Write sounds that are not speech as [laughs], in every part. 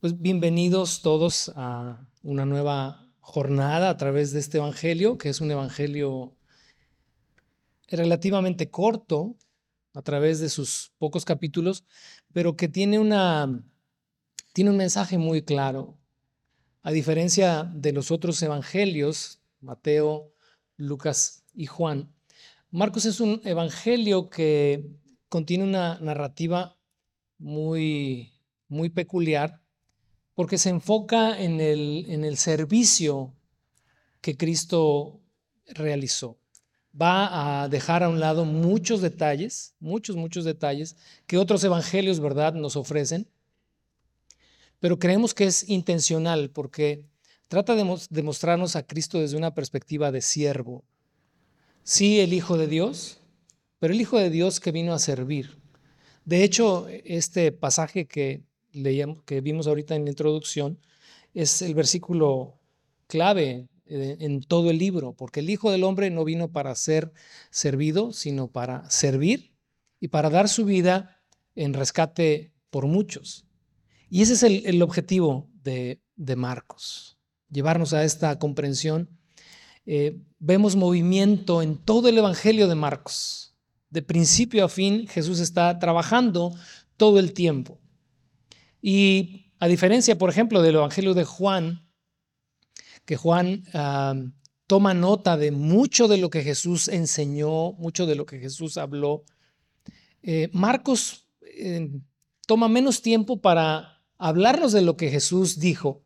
Pues bienvenidos todos a una nueva jornada a través de este Evangelio, que es un Evangelio relativamente corto, a través de sus pocos capítulos, pero que tiene, una, tiene un mensaje muy claro. A diferencia de los otros Evangelios, Mateo, Lucas y Juan, Marcos es un Evangelio que contiene una narrativa muy, muy peculiar porque se enfoca en el, en el servicio que Cristo realizó. Va a dejar a un lado muchos detalles, muchos, muchos detalles que otros evangelios, ¿verdad?, nos ofrecen. Pero creemos que es intencional porque trata de mostrarnos a Cristo desde una perspectiva de siervo. Sí, el Hijo de Dios, pero el Hijo de Dios que vino a servir. De hecho, este pasaje que que vimos ahorita en la introducción, es el versículo clave eh, en todo el libro, porque el Hijo del Hombre no vino para ser servido, sino para servir y para dar su vida en rescate por muchos. Y ese es el, objetivo de, Marcos, llevarnos a esta comprensión. Eh, vemos movimiento en todo el Evangelio de Marcos. De principio a fin, Jesús está trabajando todo el tiempo. Y a diferencia, por ejemplo, del Evangelio de Juan, que Juan ah, toma nota de mucho de lo que Jesús enseñó, mucho de lo que Jesús habló, eh, Marcos eh, toma menos tiempo para hablarnos de lo que Jesús dijo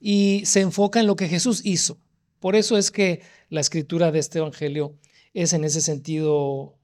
y se enfoca en lo que Jesús hizo. Por eso es que la escritura de este Evangelio es en ese sentido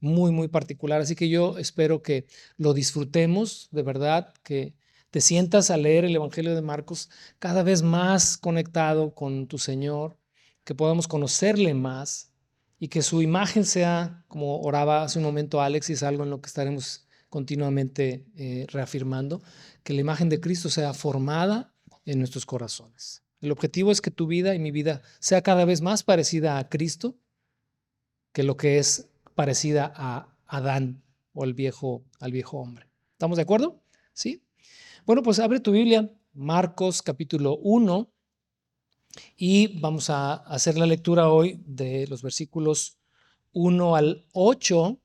muy, muy particular. Así que yo espero que lo disfrutemos, de verdad, que te sientas a leer el Evangelio de Marcos cada vez más conectado con tu Señor, que podamos conocerle más y que su imagen sea, como oraba hace un momento Alex, y es algo en lo que estaremos continuamente eh, reafirmando, que la imagen de Cristo sea formada en nuestros corazones. El objetivo es que tu vida y mi vida sea cada vez más parecida a Cristo que lo que es parecida a Adán o al viejo, al viejo hombre. ¿Estamos de acuerdo? Sí. Bueno, pues abre tu Biblia, Marcos capítulo 1, y vamos a hacer la lectura hoy de los versículos 1 al 8.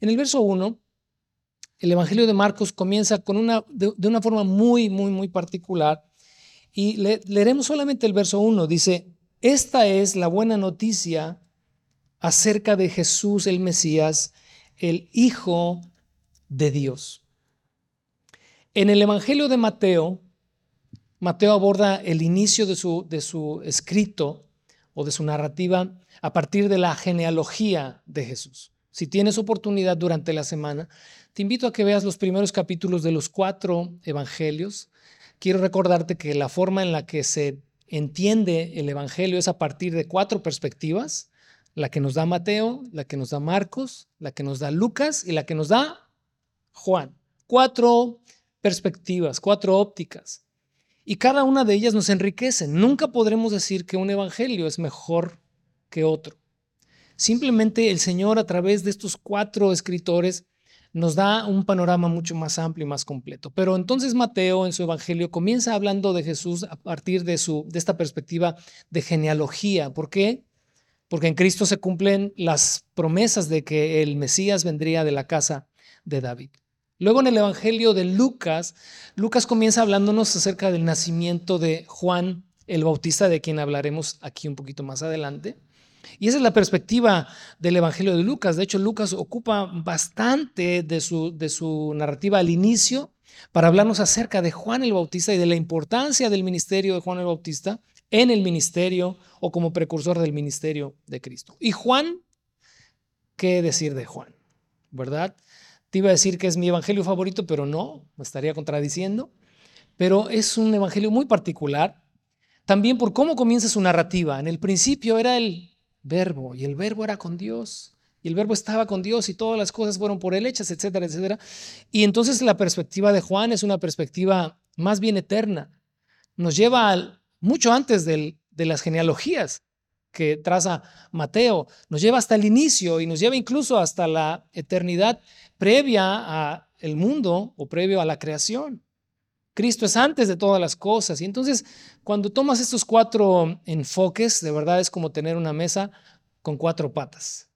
En el verso 1, el Evangelio de Marcos comienza con una, de, una forma muy, muy, muy particular. Y leeremos solamente el verso 1. Dice, esta es la buena noticia acerca de Jesús el Mesías, el Hijo de Dios. En el Evangelio de Mateo, Mateo aborda el inicio de su, de su escrito o de su narrativa a partir de la genealogía de Jesús. Si tienes oportunidad durante la semana, te invito a que veas los primeros capítulos de los cuatro evangelios. Quiero recordarte que la forma en la que se entiende el evangelio es a partir de cuatro perspectivas la que nos da Mateo, la que nos da Marcos, la que nos da Lucas y la que nos da Juan. Cuatro perspectivas, cuatro ópticas. Y cada una de ellas nos enriquece. Nunca podremos decir que un evangelio es mejor que otro. Simplemente el Señor a través de estos cuatro escritores nos da un panorama mucho más amplio y más completo. Pero entonces Mateo en su evangelio comienza hablando de Jesús a partir de, su, de esta perspectiva de genealogía. ¿Por qué? Porque en Cristo se cumplen las promesas de que el Mesías vendría de la casa de David. Luego en el Evangelio de Lucas, Lucas comienza hablándonos acerca del nacimiento de Juan el Bautista, de quien hablaremos aquí un poquito más adelante. Y esa es la perspectiva del Evangelio de Lucas. De hecho, Lucas ocupa bastante de su, de su narrativa al inicio para hablarnos acerca de Juan el Bautista y de la importancia del ministerio de Juan el Bautista en el ministerio o como precursor del ministerio de Cristo. Y Juan, ¿qué decir de Juan? ¿Verdad? Te iba a decir que es mi evangelio favorito, pero no, me estaría contradiciendo. Pero es un evangelio muy particular, también por cómo comienza su narrativa. En el principio era el verbo y el verbo era con Dios y el verbo estaba con Dios y todas las cosas fueron por él hechas, etcétera, etcétera. Y entonces la perspectiva de Juan es una perspectiva más bien eterna. Nos lleva al, mucho antes de las genealogías que traza Mateo. Nos lleva hasta el inicio y nos lleva incluso hasta la eternidad previa al mundo o previo a la creación. Cristo es antes de todas las cosas. Y entonces, cuando tomas estos cuatro enfoques, de verdad es como tener una mesa con cuatro patas.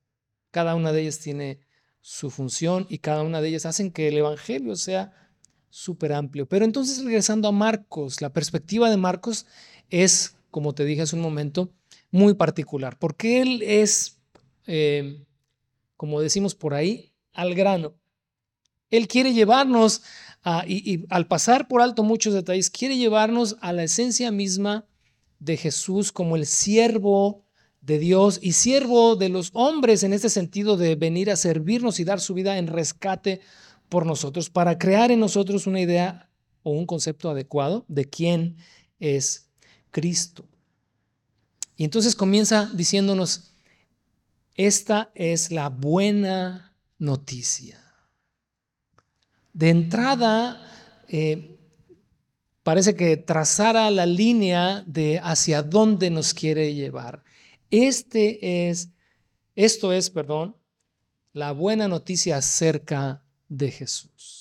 Cada una de ellas tiene su función y cada una de ellas hacen que el Evangelio sea súper amplio. Pero entonces, regresando a Marcos, la perspectiva de Marcos es, como te dije hace un momento, muy particular, porque él es, eh, como decimos por ahí, al grano. Él quiere llevarnos y, al pasar por alto muchos detalles, quiere llevarnos a la esencia misma de Jesús como el siervo de Dios y siervo de los hombres en este sentido de venir a servirnos y dar su vida en rescate por nosotros, para crear en nosotros una idea o un concepto adecuado de quién es Cristo. Y entonces comienza diciéndonos, esta es la buena noticia. De entrada, eh, parece que trazara la línea de hacia dónde nos quiere llevar. Este es, esto es, perdón, la buena noticia acerca de Jesús.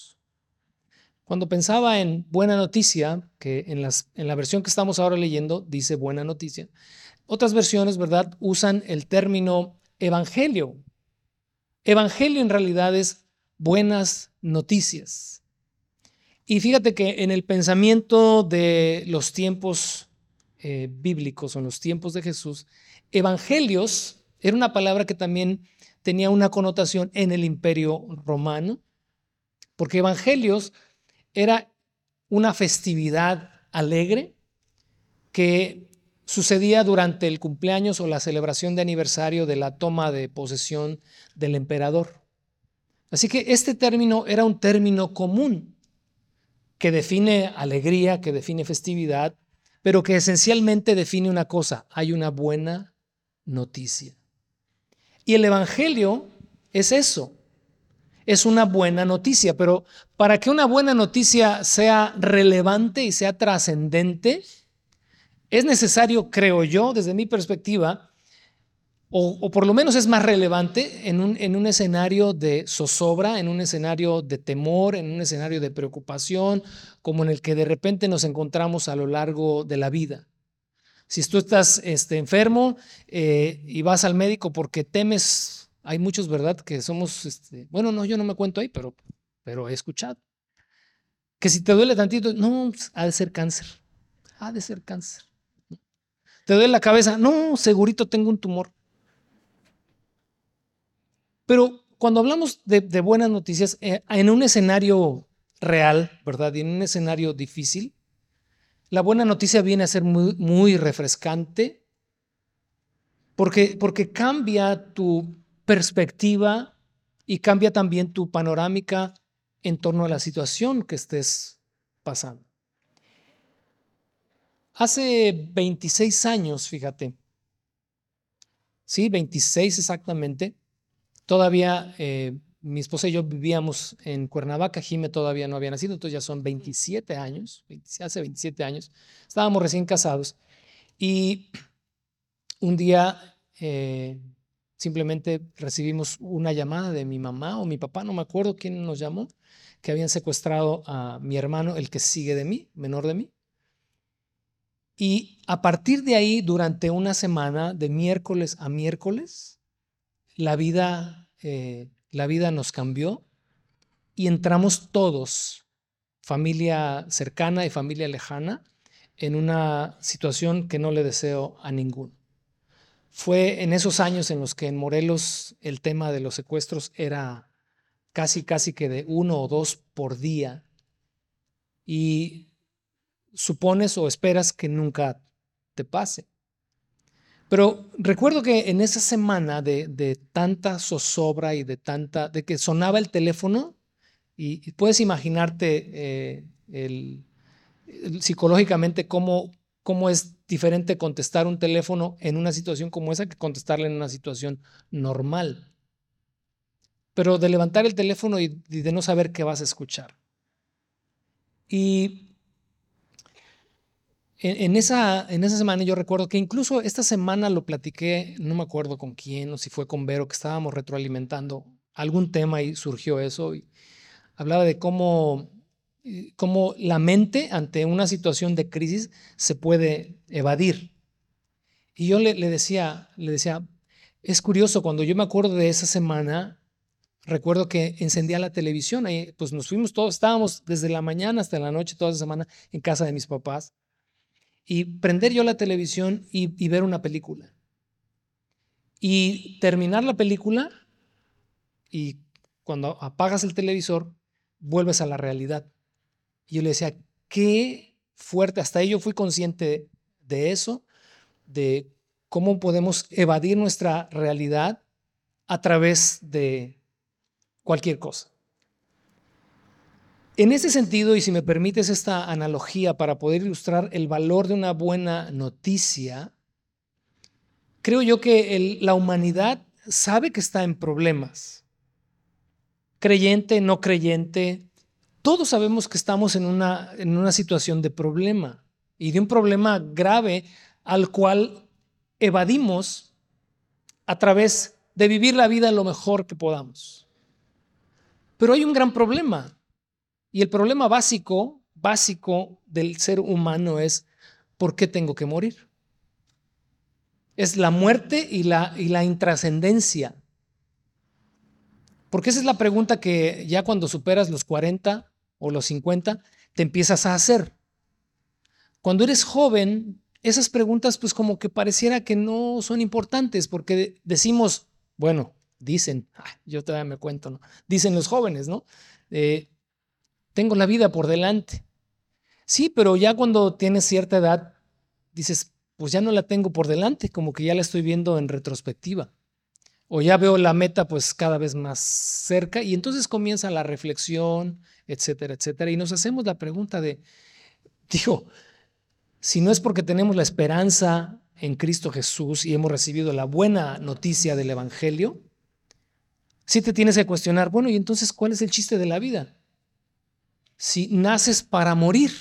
Cuando pensaba en buena noticia, que en, la versión que estamos ahora leyendo dice buena noticia, otras versiones, ¿verdad?, usan el término evangelio. Evangelio en realidad es buenas noticias. Y fíjate que en el pensamiento de los tiempos eh, bíblicos o en los tiempos de Jesús, evangelios era una palabra que también tenía una connotación en el imperio romano, porque evangelios era una festividad alegre que sucedía durante el cumpleaños o la celebración de aniversario de la toma de posesión del emperador. Así que este término era un término común que define alegría, que define festividad, pero que esencialmente define una cosa, hay una buena noticia. Y el Evangelio es eso, es una buena noticia, pero para que una buena noticia sea relevante y sea trascendente, es necesario, creo yo, desde mi perspectiva, o, por lo menos es más relevante en un, en un escenario de zozobra, en un escenario de temor, en un escenario de preocupación, como en el que de repente nos encontramos a lo largo de la vida. Si tú estás este, enfermo eh, y vas al médico porque temes, hay muchos, ¿verdad? Que somos, este, bueno, no, yo no me cuento ahí, pero, pero he escuchado. Que si te duele tantito, no, ha de ser cáncer, ha de ser cáncer. ¿Te duele la cabeza? No, segurito tengo un tumor. Pero cuando hablamos de, buenas noticias, eh, en un escenario real, ¿verdad? Y en un escenario difícil, la buena noticia viene a ser muy, muy refrescante porque, porque cambia tu perspectiva y cambia también tu panorámica en torno a la situación que estés pasando. Hace 26 años, fíjate, sí, 26 exactamente, Todavía eh, mi esposa y yo vivíamos en Cuernavaca, Jime todavía no había nacido, entonces ya son 27 años, hace 27 años, estábamos recién casados y un día eh, simplemente recibimos una llamada de mi mamá o mi papá, no me acuerdo quién nos llamó, que habían secuestrado a mi hermano, el que sigue de mí, menor de mí. Y a partir de ahí, durante una semana, de miércoles a miércoles, la vida, eh, la vida nos cambió y entramos todos, familia cercana y familia lejana, en una situación que no le deseo a ninguno. Fue en esos años en los que en Morelos el tema de los secuestros era casi, casi que de uno o dos por día. Y supones o esperas que nunca te pase. Pero recuerdo que en esa semana de, tanta zozobra y de tanta, de que sonaba el teléfono, y, puedes imaginarte eh, psicológicamente cómo, cómo es diferente contestar un teléfono en una situación como esa que contestarle en una situación normal. Pero de levantar el teléfono y de no saber qué vas a escuchar. Y en, esa, en esa semana yo recuerdo que incluso esta semana lo platiqué, no me acuerdo con quién o si fue con Vero, que estábamos retroalimentando algún tema y surgió eso. Y hablaba de cómo cómo la mente ante una situación de crisis se puede evadir. Y yo le, le, decía, le decía, es curioso, cuando yo me acuerdo de esa semana, recuerdo que encendía la televisión, ahí, pues nos fuimos todos, estábamos desde la mañana hasta la noche, toda esa semana, en casa de mis papás, y prender yo la televisión y, ver una película. Y terminar la película y cuando apagas el televisor, vuelves a la realidad. Y yo le decía, qué fuerte, hasta ahí yo fui consciente de eso, de cómo podemos evadir nuestra realidad a través de cualquier cosa. En ese sentido, y si me permites esta analogía para poder ilustrar el valor de una buena noticia, creo yo que la humanidad sabe que está en problemas. Creyente, no creyente, todos sabemos que estamos en una, en una situación de problema y de un problema grave al cual evadimos a través de vivir la vida lo mejor que podamos. Pero hay un gran problema y el problema básico, básico del ser humano es, ¿por qué tengo que morir? Es la muerte y la, y la intrascendencia. Porque esa es la pregunta que ya cuando superas los 40 o los 50 te empiezas a hacer. Cuando eres joven, esas preguntas pues como que pareciera que no son importantes porque decimos, bueno, dicen, [laughs] yo todavía me cuento, ¿no? Dicen los jóvenes, ¿no? Tengo la vida por delante. Sí, pero ya cuando tienes cierta edad, dices, pues ya no la tengo por delante, como que ya la estoy viendo en retrospectiva. O ya veo la meta pues cada vez más cerca y entonces comienza la reflexión, etcétera, etcétera. Y nos hacemos la pregunta de, digo, si no es porque tenemos la esperanza en Cristo Jesús y hemos recibido la buena noticia del Evangelio, si te tienes que cuestionar, bueno, y entonces, ¿cuál es el chiste de la vida? si naces para morir.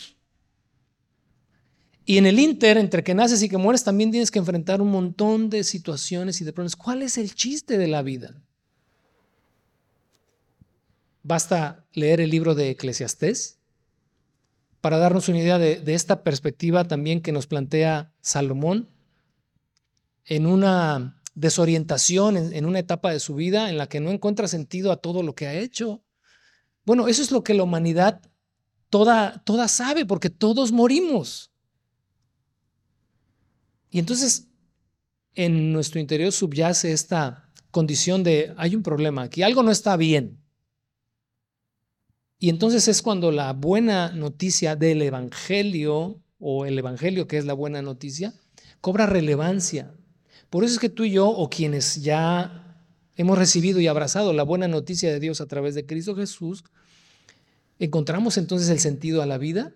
Y en el inter, entre que naces y que mueres, también tienes que enfrentar un montón de situaciones y de problemas. ¿Cuál es el chiste de la vida? Basta leer el libro de Eclesiastés para darnos una idea de, esta perspectiva también que nos plantea Salomón en una desorientación, en, en una etapa de su vida en la que no encuentra sentido a todo lo que ha hecho. Bueno, eso es lo que la humanidad toda, toda sabe, porque todos morimos. Y entonces en nuestro interior subyace esta condición de hay un problema aquí, algo no está bien. Y entonces es cuando la buena noticia del Evangelio, o el Evangelio que es la buena noticia, cobra relevancia. Por eso es que tú y yo, o quienes ya hemos recibido y abrazado la buena noticia de Dios a través de Cristo Jesús, encontramos entonces el sentido a la vida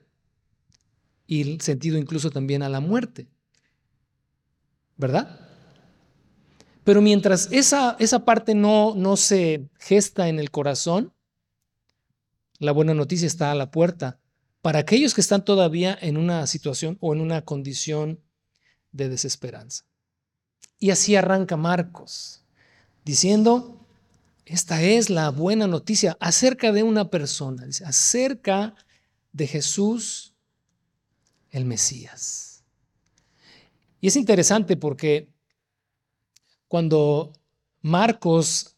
y el sentido incluso también a la muerte. ¿Verdad? Pero mientras esa, esa parte no, no se gesta en el corazón, la buena noticia está a la puerta para aquellos que están todavía en una situación o en una condición de desesperanza. Y así arranca Marcos diciendo, esta es la buena noticia acerca de una persona, acerca de Jesús el Mesías. Y es interesante porque cuando Marcos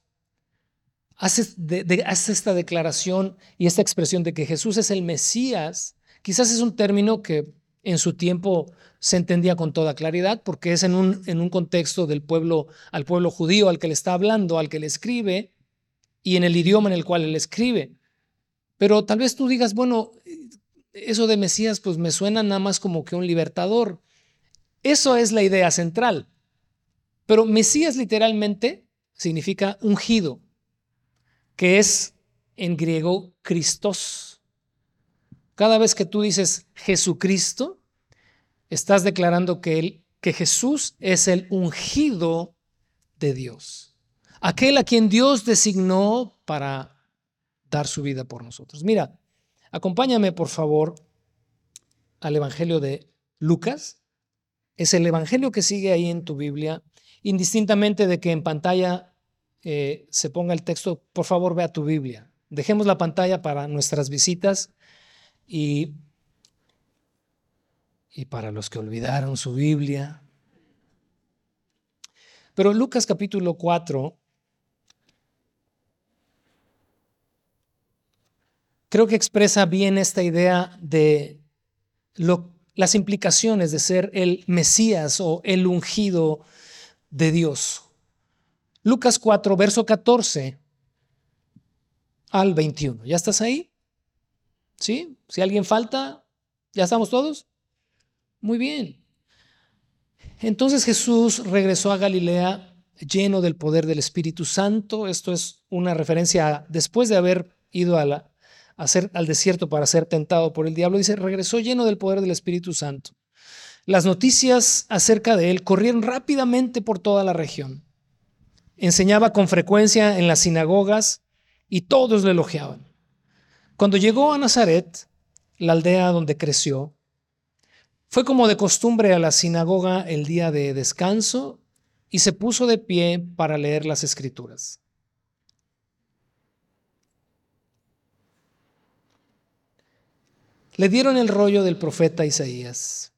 hace, esta declaración y esta expresión de que Jesús es el Mesías, quizás es un término que en su tiempo se entendía con toda claridad porque es en un, en un contexto del pueblo, al pueblo judío al que le está hablando, al que le escribe y en el idioma en el cual él escribe. Pero tal vez tú digas, bueno, eso de Mesías pues me suena nada más como que un libertador. Eso es la idea central. Pero Mesías literalmente significa ungido, que es en griego Christos. Cada vez que tú dices Jesucristo, estás declarando que, él, que Jesús es el ungido de Dios. Aquel a quien Dios designó para dar su vida por nosotros. Mira, acompáñame por favor al Evangelio de Lucas. Es el Evangelio que sigue ahí en tu Biblia, indistintamente de que en pantalla eh, se ponga el texto, por favor ve a tu Biblia. Dejemos la pantalla para nuestras visitas Y, y para los que olvidaron su Biblia. Pero Lucas capítulo 4 creo que expresa bien esta idea de las implicaciones de ser el Mesías o el ungido de Dios. Lucas 4, verso 14 al 21. ¿Ya estás ahí? ¿Sí? Si alguien falta, ¿ya estamos todos? Muy bien. Entonces Jesús regresó a Galilea lleno del poder del Espíritu Santo. Esto es una referencia después de haber ido a la, al desierto para ser tentado por el diablo, dice, regresó lleno del poder del Espíritu Santo. Las noticias acerca de él corrieron rápidamente por toda la región. Enseñaba con frecuencia en las sinagogas y todos le elogiaban. Cuando llegó a Nazaret, la aldea donde creció, fue como de costumbre a la sinagoga el día de descanso y se puso de pie para leer las escrituras. Le dieron el rollo del profeta Isaías.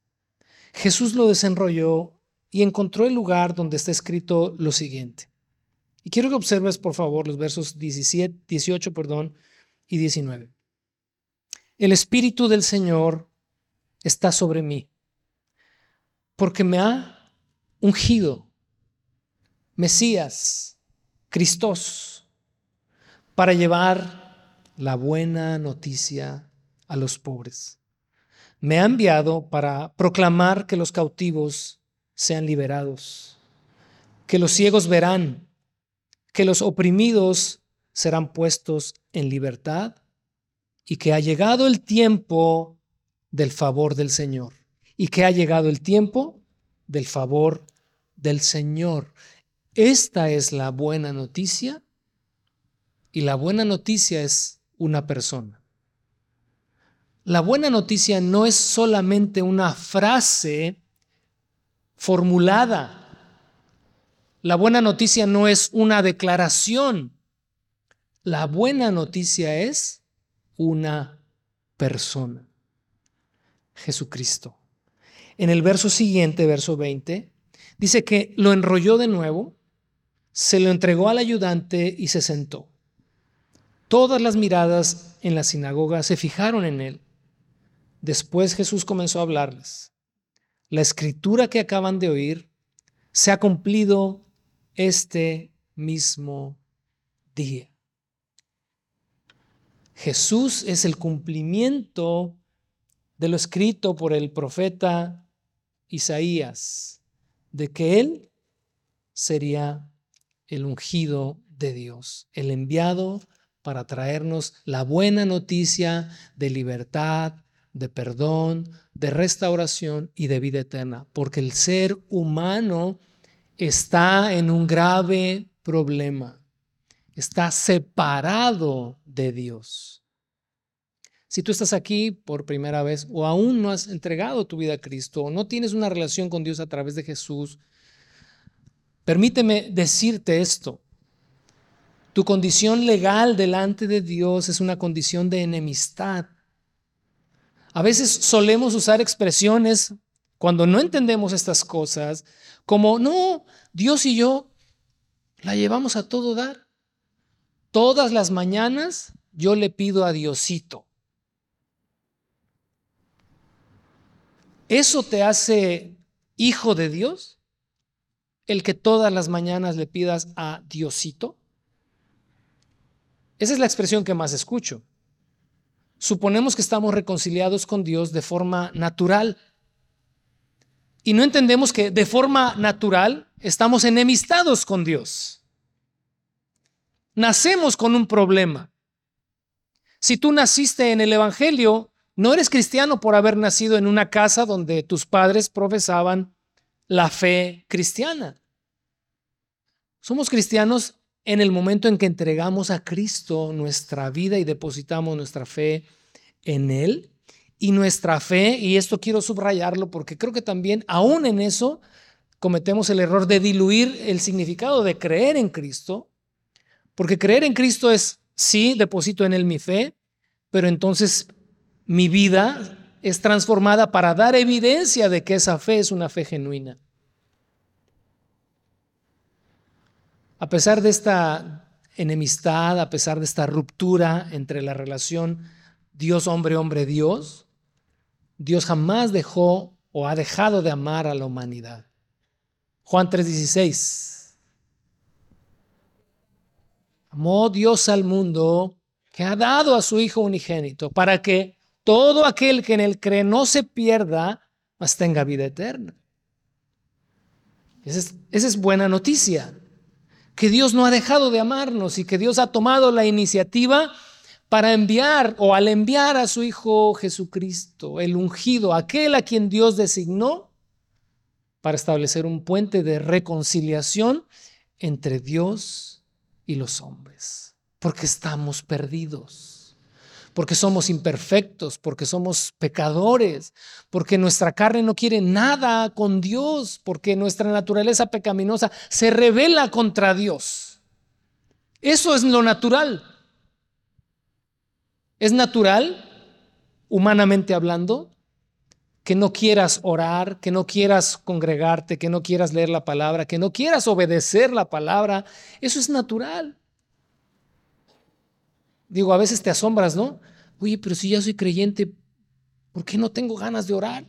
Jesús lo desenrolló y encontró el lugar donde está escrito lo siguiente. Y quiero que observes, por favor, los versos 17, 18 perdón, y 19. El Espíritu del Señor está sobre mí, porque me ha ungido, Mesías, Cristos, para llevar la buena noticia a los pobres. Me ha enviado para proclamar que los cautivos sean liberados, que los ciegos verán, que los oprimidos serán puestos en libertad y que ha llegado el tiempo del favor del Señor. Y que ha llegado el tiempo del favor del Señor. Esta es la buena noticia y la buena noticia es una persona. La buena noticia no es solamente una frase formulada. La buena noticia no es una declaración. La buena noticia es una persona. Jesucristo. En el verso siguiente, verso 20, dice que lo enrolló de nuevo, se lo entregó al ayudante y se sentó. Todas las miradas en la sinagoga se fijaron en él. Después Jesús comenzó a hablarles. La escritura que acaban de oír se ha cumplido este mismo día. Jesús es el cumplimiento de lo escrito por el profeta Isaías, de que Él sería el ungido de Dios, el enviado para traernos la buena noticia de libertad, de perdón, de restauración y de vida eterna, porque el ser humano está en un grave problema, está separado de Dios. Si tú estás aquí por primera vez o aún no has entregado tu vida a Cristo o no tienes una relación con Dios a través de Jesús, permíteme decirte esto. Tu condición legal delante de Dios es una condición de enemistad a veces solemos usar expresiones cuando no entendemos estas cosas como, no, Dios y yo la llevamos a todo dar. Todas las mañanas yo le pido a Diosito. ¿Eso te hace hijo de Dios? El que todas las mañanas le pidas a Diosito. Esa es la expresión que más escucho suponemos que estamos reconciliados con Dios de forma natural. Y no entendemos que de forma natural estamos enemistados con Dios. Nacemos con un problema. Si tú naciste en el Evangelio, no eres cristiano por haber nacido en una casa donde tus padres profesaban la fe cristiana. Somos cristianos en el momento en que entregamos a Cristo nuestra vida y depositamos nuestra fe en Él. Y nuestra fe, y esto quiero subrayarlo porque creo que también aún en eso cometemos el error de diluir el significado de creer en Cristo, porque creer en Cristo es, sí, deposito en Él mi fe, pero entonces mi vida es transformada para dar evidencia de que esa fe es una fe genuina. A pesar de esta enemistad, a pesar de esta ruptura entre la relación Dios hombre, hombre, Dios, Dios jamás dejó o ha dejado de amar a la humanidad. Juan 3:16. Amó Dios al mundo que ha dado a su Hijo unigénito para que todo aquel que en él cree no se pierda, mas tenga vida eterna. Esa es, esa es buena noticia, que Dios no ha dejado de amarnos y que Dios ha tomado la iniciativa para enviar o al enviar a su Hijo Jesucristo, el ungido, aquel a quien Dios designó para establecer un puente de reconciliación entre Dios y los hombres, porque estamos perdidos, porque somos imperfectos, porque somos pecadores, porque nuestra carne no quiere nada con Dios, porque nuestra naturaleza pecaminosa se revela contra Dios. Eso es lo natural. Es natural, humanamente hablando, que no quieras orar, que no quieras congregarte, que no quieras leer la palabra, que no quieras obedecer la palabra. Eso es natural. Digo, a veces te asombras, ¿no? Oye, pero si ya soy creyente, ¿por qué no tengo ganas de orar?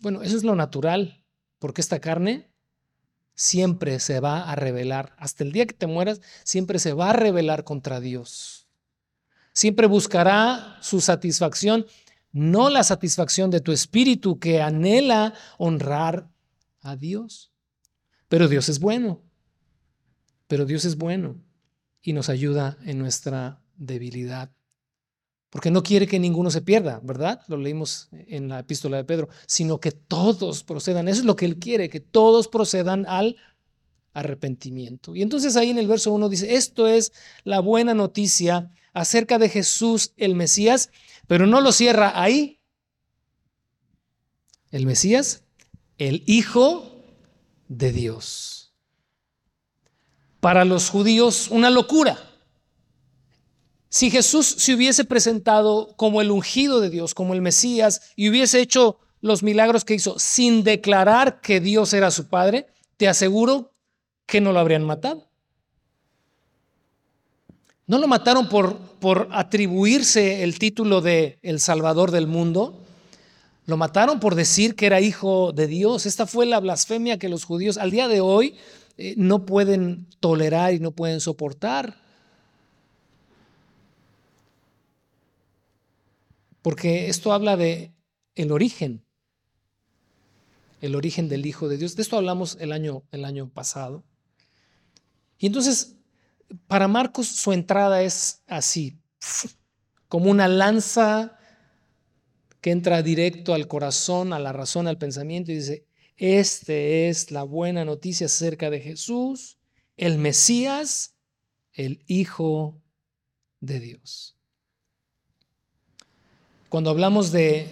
Bueno, eso es lo natural, porque esta carne siempre se va a rebelar. Hasta el día que te mueras, siempre se va a rebelar contra Dios. Siempre buscará su satisfacción no la satisfacción de tu espíritu que anhela honrar a Dios. Pero Dios es bueno, pero Dios es bueno y nos ayuda en nuestra debilidad. Porque no quiere que ninguno se pierda, ¿verdad? Lo leímos en la epístola de Pedro, sino que todos procedan. Eso es lo que Él quiere, que todos procedan al arrepentimiento. Y entonces ahí en el verso 1 dice, esto es la buena noticia acerca de Jesús el Mesías, pero no lo cierra ahí. El Mesías, el Hijo de Dios. Para los judíos, una locura. Si Jesús se hubiese presentado como el ungido de Dios, como el Mesías, y hubiese hecho los milagros que hizo sin declarar que Dios era su Padre, te aseguro que no lo habrían matado. No lo mataron por, por atribuirse el título de el Salvador del mundo. Lo mataron por decir que era hijo de Dios. Esta fue la blasfemia que los judíos al día de hoy eh, no pueden tolerar y no pueden soportar. Porque esto habla de el origen, el origen del Hijo de Dios. De esto hablamos el año, el año pasado. Y entonces para Marcos su entrada es así, como una lanza que entra directo al corazón, a la razón, al pensamiento y dice, este es la buena noticia acerca de Jesús, el Mesías, el Hijo de Dios. Cuando hablamos de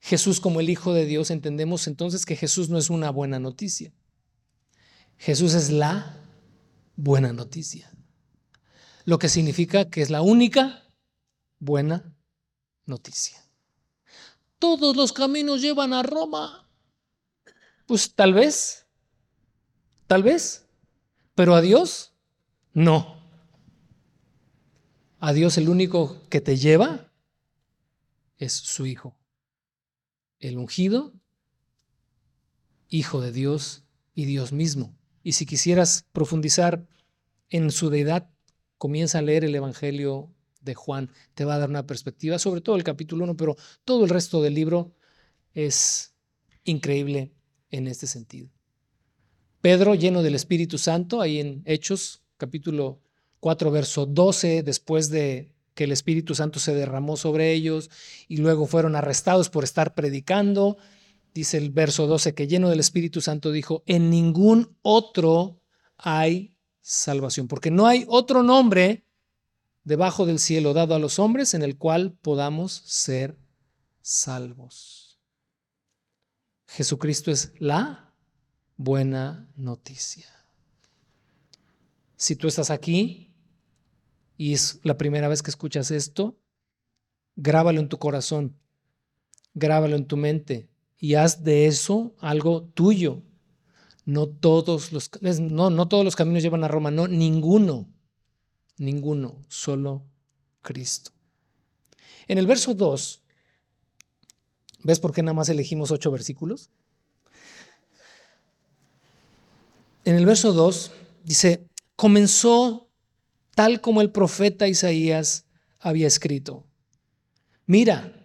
Jesús como el Hijo de Dios, entendemos entonces que Jesús no es una buena noticia. Jesús es la buena noticia. Lo que significa que es la única buena noticia. Todos los caminos llevan a Roma. Pues tal vez, tal vez, pero a Dios no. A Dios el único que te lleva es su Hijo, el ungido, Hijo de Dios y Dios mismo. Y si quisieras profundizar en su deidad, comienza a leer el Evangelio de Juan. Te va a dar una perspectiva, sobre todo el capítulo 1, pero todo el resto del libro es increíble en este sentido. Pedro, lleno del Espíritu Santo, ahí en Hechos, capítulo 4, verso 12, después de que el Espíritu Santo se derramó sobre ellos y luego fueron arrestados por estar predicando, dice el verso 12, que lleno del Espíritu Santo dijo, en ningún otro hay salvación, porque no hay otro nombre debajo del cielo dado a los hombres en el cual podamos ser salvos. Jesucristo es la buena noticia. Si tú estás aquí y es la primera vez que escuchas esto, Grábalo en tu corazón, grábalo en tu mente y haz de eso algo tuyo. No todos los, no, no todos los caminos llevan a Roma, no, ninguno, ninguno, solo Cristo. En el verso 2, ¿ves por qué nada más elegimos ocho versículos? En el verso 2 dice, comenzó tal como el profeta Isaías había escrito. Mira,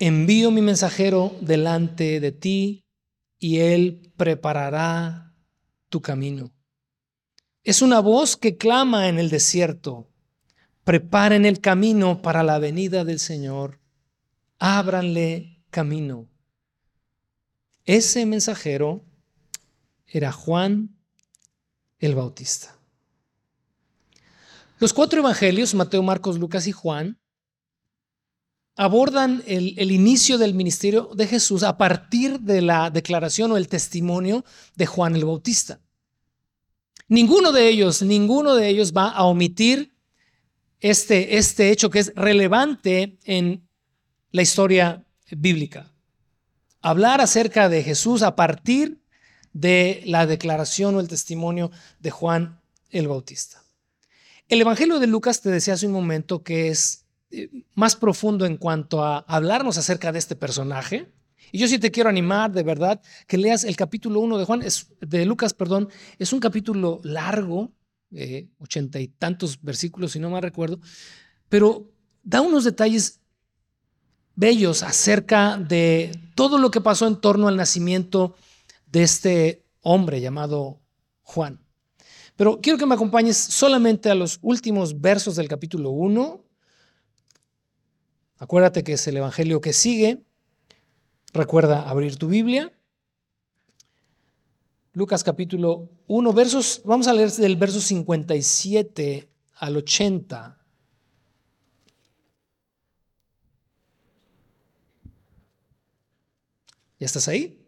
envío mi mensajero delante de ti y él preparará tu camino. Es una voz que clama en el desierto. Preparen el camino para la venida del Señor. Ábranle camino. Ese mensajero era Juan el Bautista. Los cuatro evangelios, Mateo, Marcos, Lucas y Juan, abordan el, inicio del ministerio de Jesús a partir de la declaración o el testimonio de Juan el Bautista. Ninguno de ellos, ninguno de ellos va a omitir este, este hecho que es relevante en la historia bíblica. Hablar acerca de Jesús a partir de la declaración o el testimonio de Juan el Bautista. El Evangelio de Lucas te decía hace un momento que es más profundo en cuanto a hablarnos acerca de este personaje. Y yo sí te quiero animar, de verdad, que leas el capítulo 1 de Juan, es, de Lucas, perdón, es un capítulo largo, eh, ochenta y tantos versículos, si no me recuerdo, pero da unos detalles bellos acerca de todo lo que pasó en torno al nacimiento de este hombre llamado Juan. Pero quiero que me acompañes solamente a los últimos versos del capítulo 1. Acuérdate que es el Evangelio que sigue. Recuerda abrir tu Biblia. Lucas capítulo 1, versos, vamos a leer del verso 57 al 80. ¿Ya estás ahí?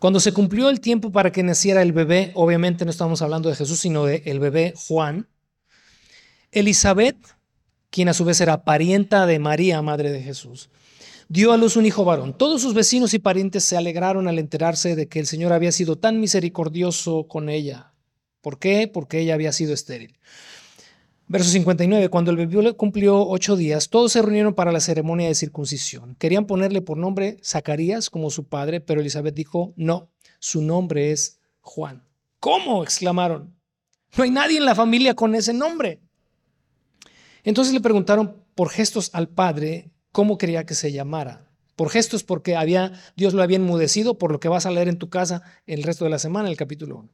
Cuando se cumplió el tiempo para que naciera el bebé, obviamente no estamos hablando de Jesús, sino de el bebé Juan, Elizabeth, quien a su vez era parienta de María, madre de Jesús, dio a luz un hijo varón. Todos sus vecinos y parientes se alegraron al enterarse de que el Señor había sido tan misericordioso con ella. ¿Por qué? Porque ella había sido estéril. Verso 59, cuando el bebé cumplió ocho días, todos se reunieron para la ceremonia de circuncisión. Querían ponerle por nombre Zacarías como su padre, pero Elizabeth dijo, no, su nombre es Juan. ¿Cómo? exclamaron. No hay nadie en la familia con ese nombre. Entonces le preguntaron por gestos al padre cómo quería que se llamara. Por gestos porque había, Dios lo había enmudecido, por lo que vas a leer en tu casa el resto de la semana, el capítulo 1.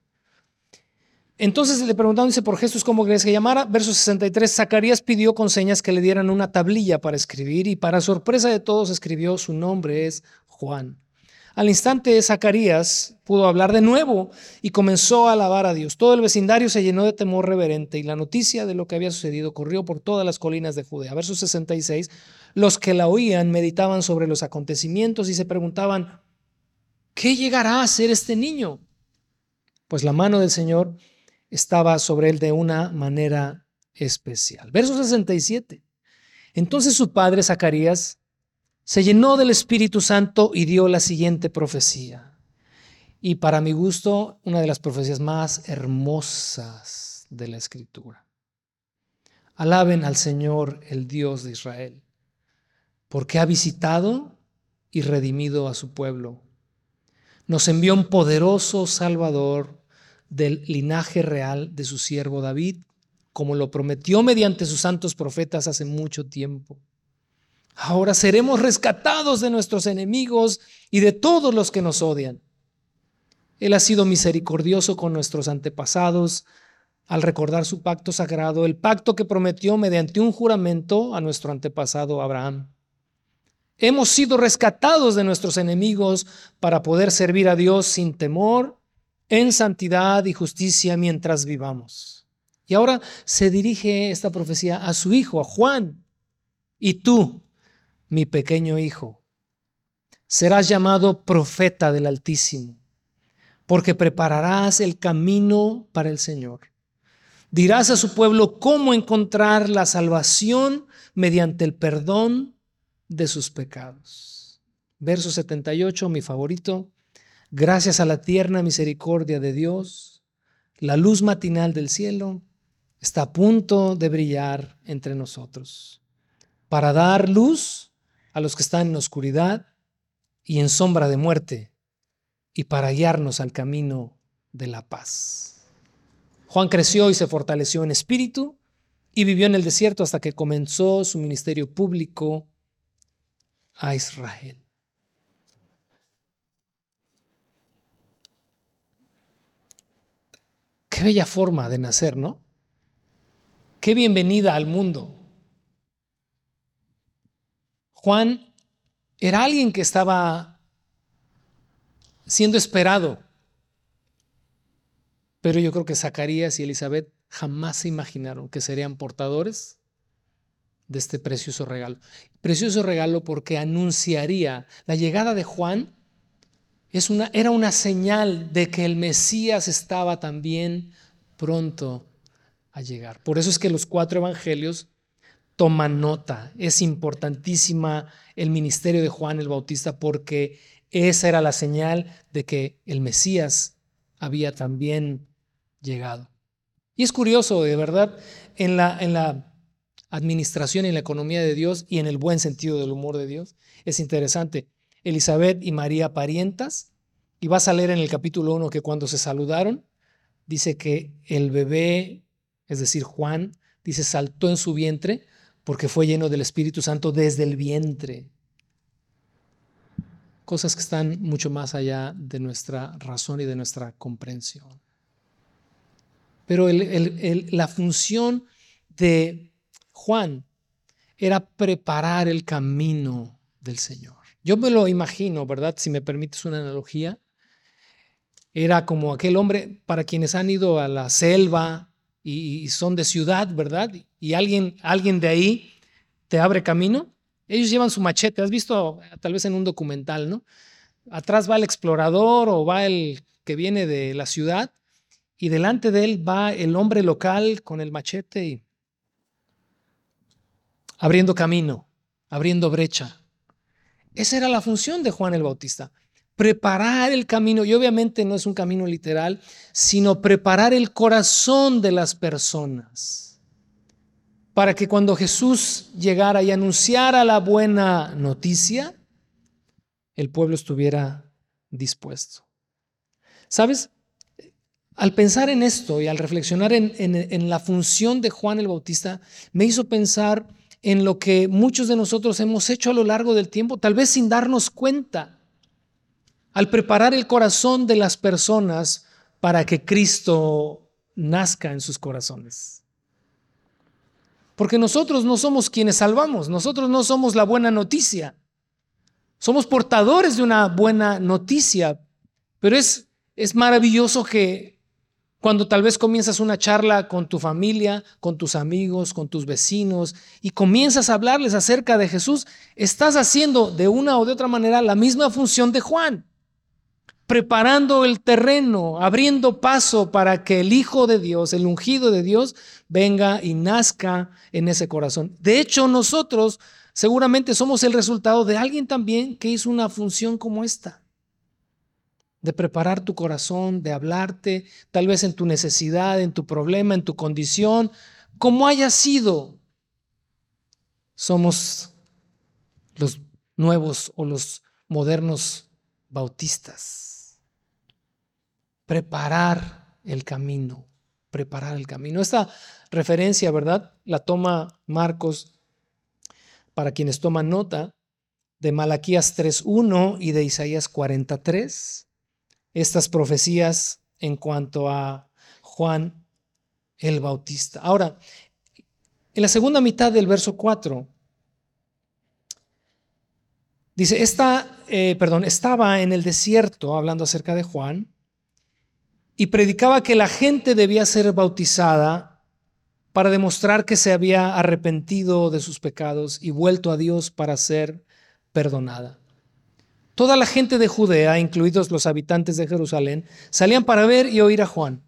Entonces le preguntaron, dice, por Jesús, ¿cómo querés que llamara? Verso 63, Zacarías pidió con señas que le dieran una tablilla para escribir y para sorpresa de todos escribió, su nombre es Juan. Al instante Zacarías pudo hablar de nuevo y comenzó a alabar a Dios. Todo el vecindario se llenó de temor reverente y la noticia de lo que había sucedido corrió por todas las colinas de Judea. Verso 66, los que la oían meditaban sobre los acontecimientos y se preguntaban, ¿qué llegará a ser este niño? Pues la mano del Señor estaba sobre él de una manera especial. Verso 67. Entonces su padre Zacarías se llenó del Espíritu Santo y dio la siguiente profecía. Y para mi gusto, una de las profecías más hermosas de la Escritura. Alaben al Señor, el Dios de Israel, porque ha visitado y redimido a su pueblo. Nos envió un poderoso Salvador del linaje real de su siervo David, como lo prometió mediante sus santos profetas hace mucho tiempo. Ahora seremos rescatados de nuestros enemigos y de todos los que nos odian. Él ha sido misericordioso con nuestros antepasados al recordar su pacto sagrado, el pacto que prometió mediante un juramento a nuestro antepasado Abraham. Hemos sido rescatados de nuestros enemigos para poder servir a Dios sin temor en santidad y justicia mientras vivamos. Y ahora se dirige esta profecía a su hijo, a Juan. Y tú, mi pequeño hijo, serás llamado profeta del Altísimo, porque prepararás el camino para el Señor. Dirás a su pueblo cómo encontrar la salvación mediante el perdón de sus pecados. Verso 78, mi favorito. Gracias a la tierna misericordia de Dios, la luz matinal del cielo está a punto de brillar entre nosotros para dar luz a los que están en oscuridad y en sombra de muerte y para guiarnos al camino de la paz. Juan creció y se fortaleció en espíritu y vivió en el desierto hasta que comenzó su ministerio público a Israel. Qué bella forma de nacer, ¿no? Qué bienvenida al mundo. Juan era alguien que estaba siendo esperado, pero yo creo que Zacarías y Elizabeth jamás se imaginaron que serían portadores de este precioso regalo. Precioso regalo porque anunciaría la llegada de Juan. Es una, era una señal de que el Mesías estaba también pronto a llegar. Por eso es que los cuatro evangelios toman nota. Es importantísima el ministerio de Juan el Bautista porque esa era la señal de que el Mesías había también llegado. Y es curioso, de verdad, en la, en la administración y en la economía de Dios y en el buen sentido del humor de Dios, es interesante. Elizabeth y María parientas, y vas a leer en el capítulo 1 que cuando se saludaron, dice que el bebé, es decir, Juan, dice, saltó en su vientre porque fue lleno del Espíritu Santo desde el vientre. Cosas que están mucho más allá de nuestra razón y de nuestra comprensión. Pero la función de Juan era preparar el camino del Señor. Yo me lo imagino, ¿verdad? Si me permites una analogía. Era como aquel hombre para quienes han ido a la selva y, son de ciudad, ¿verdad? Alguien, alguien de ahí te abre camino. Ellos llevan su machete. ¿Has visto tal vez en un documental, ¿no? Atrás va el explorador o va el que viene de la ciudad y delante de él va el hombre local con el machete y abriendo camino, abriendo brecha. Esa era la función de Juan el Bautista, preparar el camino, y obviamente no es un camino literal, sino preparar el corazón de las personas, para que cuando Jesús llegara y anunciara la buena noticia, el pueblo estuviera dispuesto. ¿Sabes? Al pensar en esto y al reflexionar en, la función de Juan el Bautista, me hizo pensar en lo que muchos de nosotros hemos hecho a lo largo del tiempo, tal vez sin darnos cuenta, al preparar el corazón de las personas para que Cristo nazca en sus corazones. Porque nosotros no somos quienes salvamos, nosotros no somos la buena noticia. Somos portadores de una buena noticia, pero es, es maravilloso que cuando tal vez comienzas una charla con tu familia, con tus amigos, con tus vecinos y comienzas a hablarles acerca de Jesús, estás haciendo de una o de otra manera la misma función de Juan, preparando el terreno, abriendo paso para que el Hijo de Dios, el ungido de Dios, venga y nazca en ese corazón. De hecho, nosotros seguramente somos el resultado de alguien también que hizo una función como esta de preparar tu corazón, de hablarte, tal vez en tu necesidad, en tu problema, en tu condición, como haya sido. Somos los nuevos o los modernos bautistas. Preparar el camino, preparar el camino. Esta referencia, ¿verdad? La toma Marcos para quienes toman nota de Malaquías 3.1 y de Isaías 43 estas profecías en cuanto a Juan el Bautista. Ahora, en la segunda mitad del verso 4, dice, esta, eh, perdón, estaba en el desierto hablando acerca de Juan y predicaba que la gente debía ser bautizada para demostrar que se había arrepentido de sus pecados y vuelto a Dios para ser perdonada. Toda la gente de Judea, incluidos los habitantes de Jerusalén, salían para ver y oír a Juan.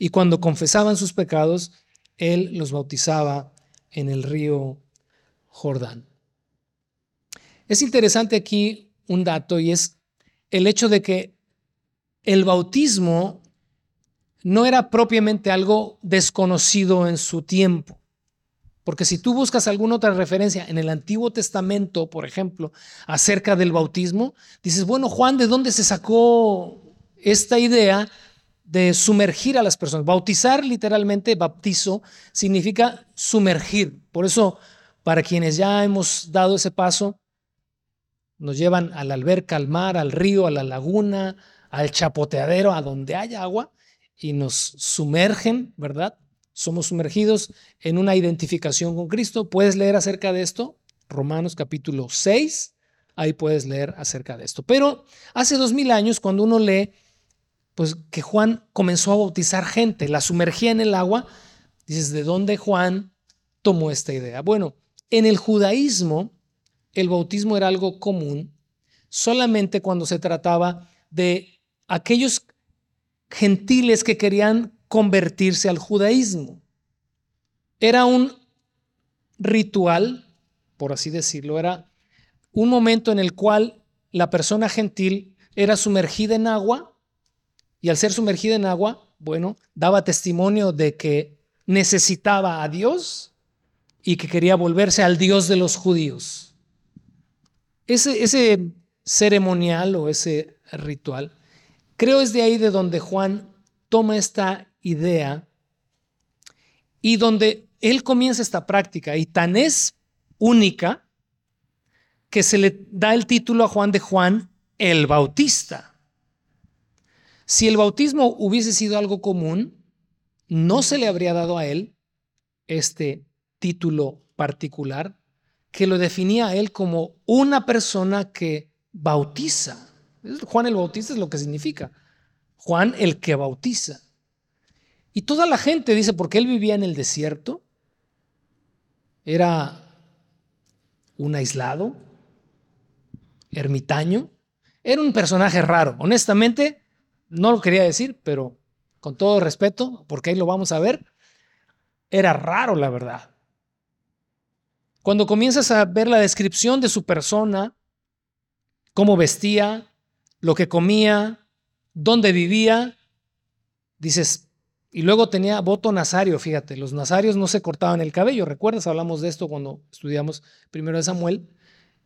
y cuando confesaban sus pecados, Él los bautizaba en el río Jordán. Es interesante aquí un dato y es el hecho de que el bautismo no era propiamente algo desconocido en su tiempo. Porque si tú buscas alguna otra referencia en el Antiguo Testamento, por ejemplo, acerca del bautismo, dices, bueno, Juan, ¿de dónde se sacó esta idea de sumergir a las personas? Bautizar literalmente, bautizo, significa sumergir. Por eso, para quienes ya hemos dado ese paso, nos llevan a la alberca, al mar, al río, a la laguna, al chapoteadero, a donde haya agua, y nos sumergen, ¿verdad? somos sumergidos en una identificación con Cristo. ¿Puedes leer acerca de esto? Romanos capítulo 6, ahí puedes leer acerca de esto. Pero hace dos mil años, cuando uno lee, pues que Juan comenzó a bautizar gente, la sumergía en el agua, dices, ¿de dónde Juan tomó esta idea? Bueno, en el judaísmo, el bautismo era algo común solamente cuando se trataba de aquellos gentiles que querían convertirse al judaísmo. Era un ritual, por así decirlo, era un momento en el cual la persona gentil era sumergida en agua y al ser sumergida en agua, bueno, daba testimonio de que necesitaba a Dios y que quería volverse al Dios de los judíos. Ese, ese ceremonial o ese ritual, creo es de ahí de donde Juan toma esta idea y donde él comienza esta práctica y tan es única que se le da el título a Juan de Juan el Bautista. Si el bautismo hubiese sido algo común, no se le habría dado a él este título particular que lo definía a él como una persona que bautiza. Juan el Bautista es lo que significa. Juan el que bautiza. Y toda la gente dice, porque él vivía en el desierto, era un aislado, ermitaño, era un personaje raro. Honestamente, no lo quería decir, pero con todo respeto, porque ahí lo vamos a ver, era raro la verdad. Cuando comienzas a ver la descripción de su persona, cómo vestía, lo que comía, dónde vivía, dices, y luego tenía voto nazario, fíjate, los nazarios no se cortaban el cabello, ¿recuerdas? Hablamos de esto cuando estudiamos primero de Samuel.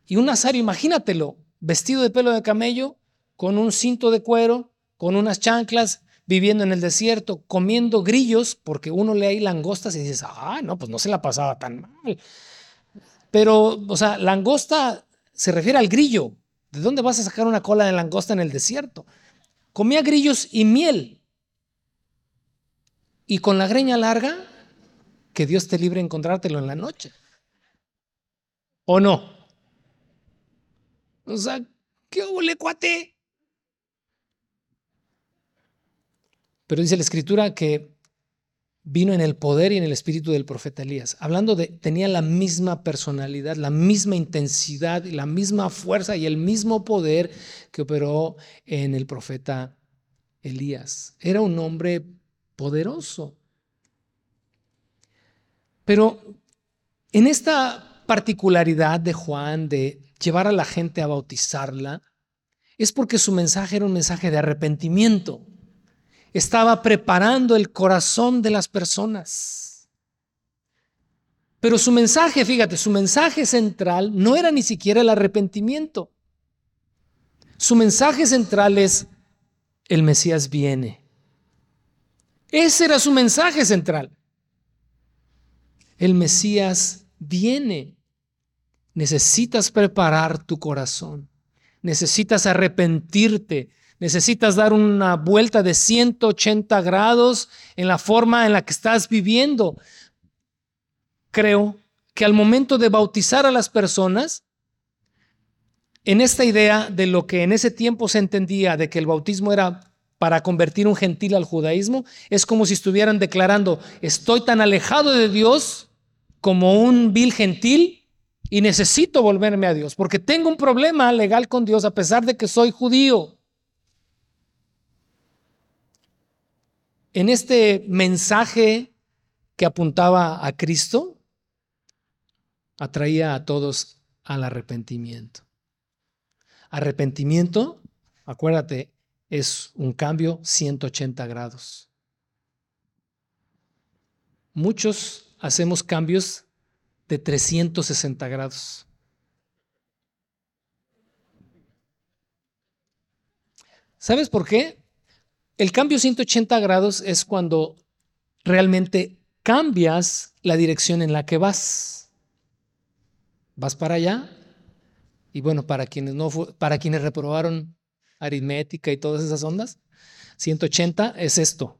Y un nazario, imagínatelo, vestido de pelo de camello, con un cinto de cuero, con unas chanclas, viviendo en el desierto, comiendo grillos, porque uno lee ahí langostas y dices, ah, no, pues no se la pasaba tan mal. Pero, o sea, langosta se refiere al grillo. ¿De dónde vas a sacar una cola de langosta en el desierto? Comía grillos y miel y con la greña larga, que Dios te libre encontrártelo en la noche. ¿O no? O sea, ¿qué huele, cuate? Pero dice la escritura que vino en el poder y en el espíritu del profeta Elías. Hablando de, tenía la misma personalidad, la misma intensidad, la misma fuerza y el mismo poder que operó en el profeta Elías. Era un hombre poderoso. Pero en esta particularidad de Juan de llevar a la gente a bautizarla, es porque su mensaje era un mensaje de arrepentimiento. Estaba preparando el corazón de las personas. Pero su mensaje, fíjate, su mensaje central no era ni siquiera el arrepentimiento. Su mensaje central es, el Mesías viene. Ese era su mensaje central. El Mesías viene. Necesitas preparar tu corazón. Necesitas arrepentirte. Necesitas dar una vuelta de 180 grados en la forma en la que estás viviendo. Creo que al momento de bautizar a las personas, en esta idea de lo que en ese tiempo se entendía de que el bautismo era para convertir un gentil al judaísmo, es como si estuvieran declarando, estoy tan alejado de Dios como un vil gentil y necesito volverme a Dios, porque tengo un problema legal con Dios a pesar de que soy judío. En este mensaje que apuntaba a Cristo, atraía a todos al arrepentimiento. Arrepentimiento, acuérdate, es un cambio 180 grados. Muchos hacemos cambios de 360 grados. ¿Sabes por qué? El cambio 180 grados es cuando realmente cambias la dirección en la que vas. Vas para allá y bueno, para quienes no para quienes reprobaron aritmética y todas esas ondas, 180 es esto.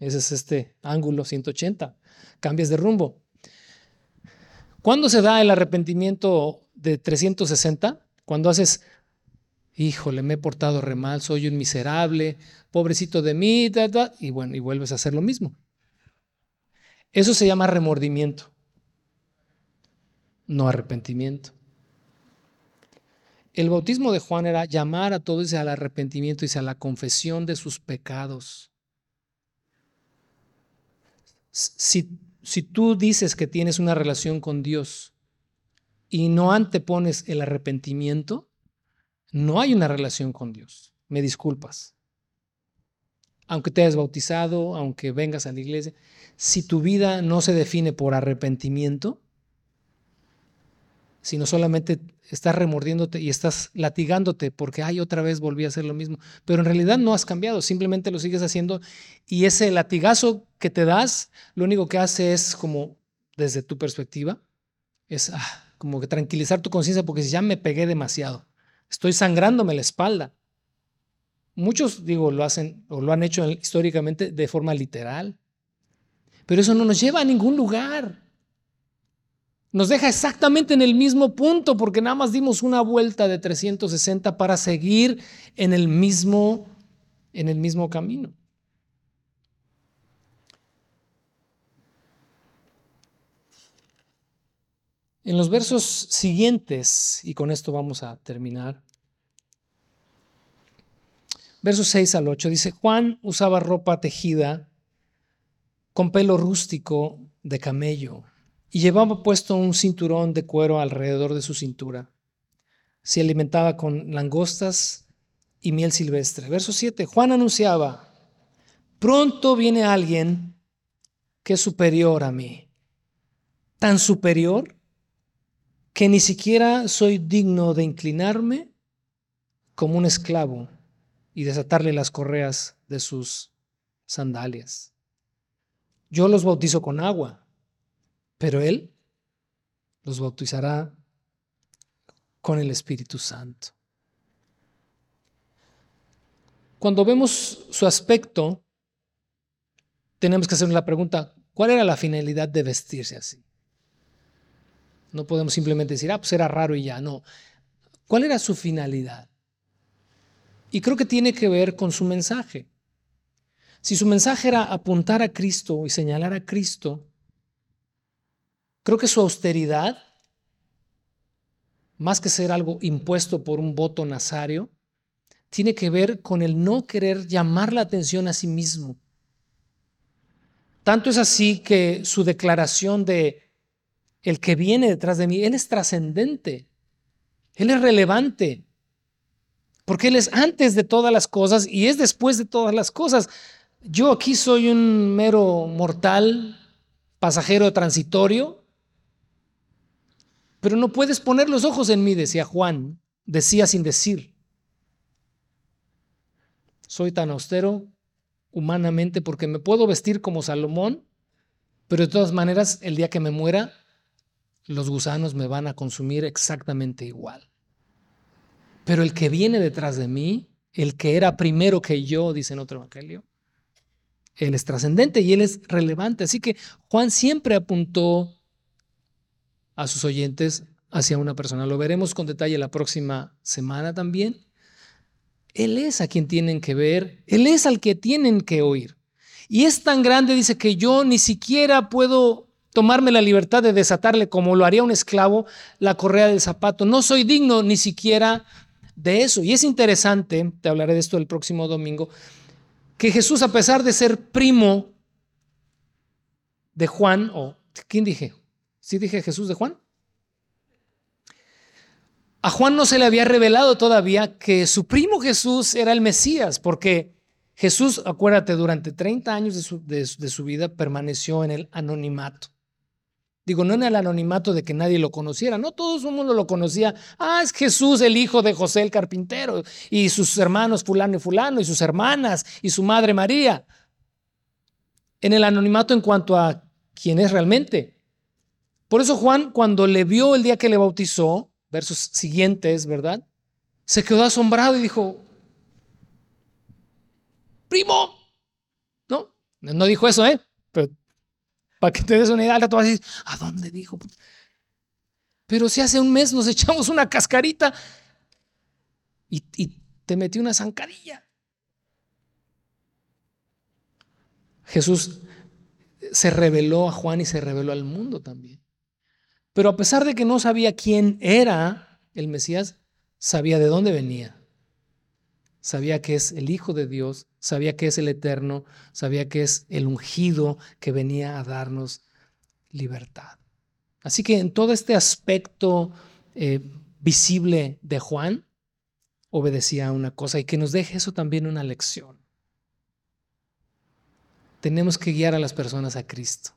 Ese es este ángulo 180. Cambias de rumbo. ¿Cuándo se da el arrepentimiento de 360? Cuando haces híjole, me he portado re mal, soy un miserable, pobrecito de mí, y bueno, y vuelves a hacer lo mismo. Eso se llama remordimiento, no arrepentimiento. El bautismo de Juan era llamar a todos al arrepentimiento y a la confesión de sus pecados. Si, si tú dices que tienes una relación con Dios y no antepones el arrepentimiento, no hay una relación con Dios. Me disculpas. Aunque te hayas bautizado, aunque vengas a la iglesia, si tu vida no se define por arrepentimiento, sino solamente estás remordiéndote y estás latigándote porque, ay, otra vez volví a hacer lo mismo, pero en realidad no has cambiado, simplemente lo sigues haciendo y ese latigazo que te das, lo único que hace es como, desde tu perspectiva, es ah, como que tranquilizar tu conciencia porque ya me pegué demasiado. Estoy sangrándome la espalda. Muchos, digo, lo hacen o lo han hecho históricamente de forma literal. Pero eso no nos lleva a ningún lugar. Nos deja exactamente en el mismo punto porque nada más dimos una vuelta de 360 para seguir en el mismo en el mismo camino. En los versos siguientes, y con esto vamos a terminar, versos 6 al 8, dice, Juan usaba ropa tejida con pelo rústico de camello y llevaba puesto un cinturón de cuero alrededor de su cintura. Se alimentaba con langostas y miel silvestre. Verso 7, Juan anunciaba, pronto viene alguien que es superior a mí, tan superior que ni siquiera soy digno de inclinarme como un esclavo y desatarle las correas de sus sandalias. Yo los bautizo con agua, pero Él los bautizará con el Espíritu Santo. Cuando vemos su aspecto, tenemos que hacernos la pregunta, ¿cuál era la finalidad de vestirse así? No podemos simplemente decir, ah, pues era raro y ya. No. ¿Cuál era su finalidad? Y creo que tiene que ver con su mensaje. Si su mensaje era apuntar a Cristo y señalar a Cristo, creo que su austeridad, más que ser algo impuesto por un voto nazario, tiene que ver con el no querer llamar la atención a sí mismo. Tanto es así que su declaración de el que viene detrás de mí, Él es trascendente, Él es relevante, porque Él es antes de todas las cosas y es después de todas las cosas. Yo aquí soy un mero mortal, pasajero transitorio, pero no puedes poner los ojos en mí, decía Juan, decía sin decir. Soy tan austero humanamente porque me puedo vestir como Salomón, pero de todas maneras, el día que me muera, los gusanos me van a consumir exactamente igual. Pero el que viene detrás de mí, el que era primero que yo, dice en otro evangelio, él es trascendente y él es relevante. Así que Juan siempre apuntó a sus oyentes hacia una persona. Lo veremos con detalle la próxima semana también. Él es a quien tienen que ver, Él es al que tienen que oír. Y es tan grande, dice, que yo ni siquiera puedo tomarme la libertad de desatarle como lo haría un esclavo la correa del zapato. No soy digno ni siquiera de eso. Y es interesante, te hablaré de esto el próximo domingo, que Jesús, a pesar de ser primo de Juan, o ¿quién dije? ¿Sí dije Jesús de Juan? A Juan no se le había revelado todavía que su primo Jesús era el Mesías, porque Jesús, acuérdate, durante 30 años de su, de su, vida permaneció en el anonimato. Digo, no en el anonimato de que nadie lo conociera, no todo el mundo lo conocía. Ah, es Jesús, el hijo de José el carpintero, y sus hermanos fulano y fulano, y sus hermanas, y su madre María. En el anonimato en cuanto a quién es realmente. Por eso Juan, cuando le vio el día que le bautizó, versos siguientes, ¿verdad? Se quedó asombrado y dijo, primo. No, no dijo eso, ¿eh? Para que te des una idea, tú vas a decir, ¿a dónde dijo? Pero si hace un mes nos echamos una cascarita y, y te metí una zancadilla. Jesús se reveló a Juan y se reveló al mundo también. Pero a pesar de que no sabía quién era el Mesías, sabía de dónde venía sabía que es el Hijo de Dios, sabía que es el Eterno, sabía que es el ungido que venía a darnos libertad. Así que en todo este aspecto eh, visible de Juan, obedecía a una cosa y que nos deje eso también una lección. Tenemos que guiar a las personas a Cristo.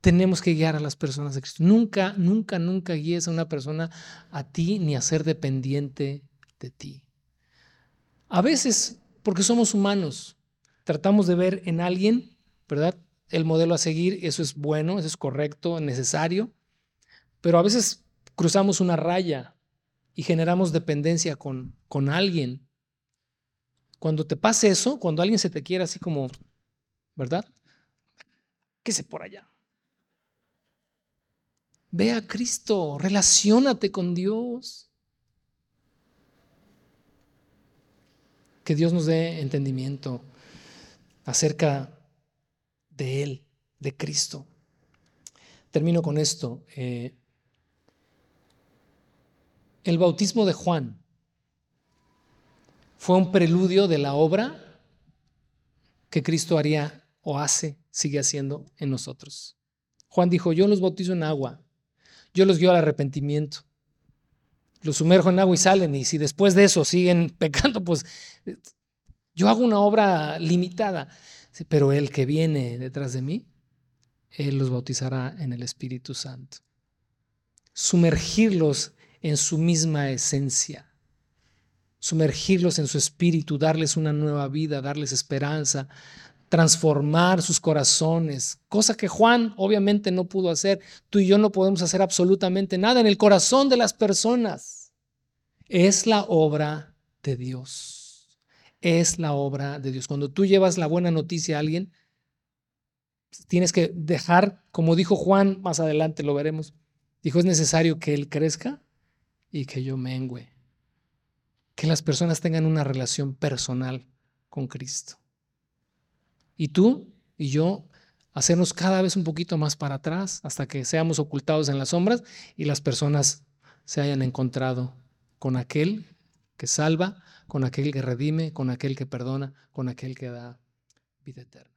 Tenemos que guiar a las personas a Cristo. Nunca, nunca, nunca guíes a una persona a ti ni a ser dependiente de ti. A veces, porque somos humanos, tratamos de ver en alguien, ¿verdad? El modelo a seguir, eso es bueno, eso es correcto, necesario, pero a veces cruzamos una raya y generamos dependencia con, con alguien. Cuando te pase eso, cuando alguien se te quiere así como, ¿verdad? ¿Qué sé por allá? Ve a Cristo, relaciónate con Dios. Que Dios nos dé entendimiento acerca de Él, de Cristo. Termino con esto. Eh, el bautismo de Juan fue un preludio de la obra que Cristo haría o hace, sigue haciendo en nosotros. Juan dijo, yo los bautizo en agua, yo los guío al arrepentimiento los sumerjo en agua y salen, y si después de eso siguen [laughs] pecando, pues yo hago una obra limitada. Pero el que viene detrás de mí, Él los bautizará en el Espíritu Santo. Sumergirlos en su misma esencia, sumergirlos en su espíritu, darles una nueva vida, darles esperanza, transformar sus corazones, cosa que Juan obviamente no pudo hacer. Tú y yo no podemos hacer absolutamente nada en el corazón de las personas. Es la obra de Dios. Es la obra de Dios. Cuando tú llevas la buena noticia a alguien, tienes que dejar, como dijo Juan, más adelante lo veremos, dijo, es necesario que Él crezca y que yo mengüe. Que las personas tengan una relación personal con Cristo. Y tú y yo hacernos cada vez un poquito más para atrás hasta que seamos ocultados en las sombras y las personas se hayan encontrado con aquel que salva, con aquel que redime, con aquel que perdona, con aquel que da vida eterna.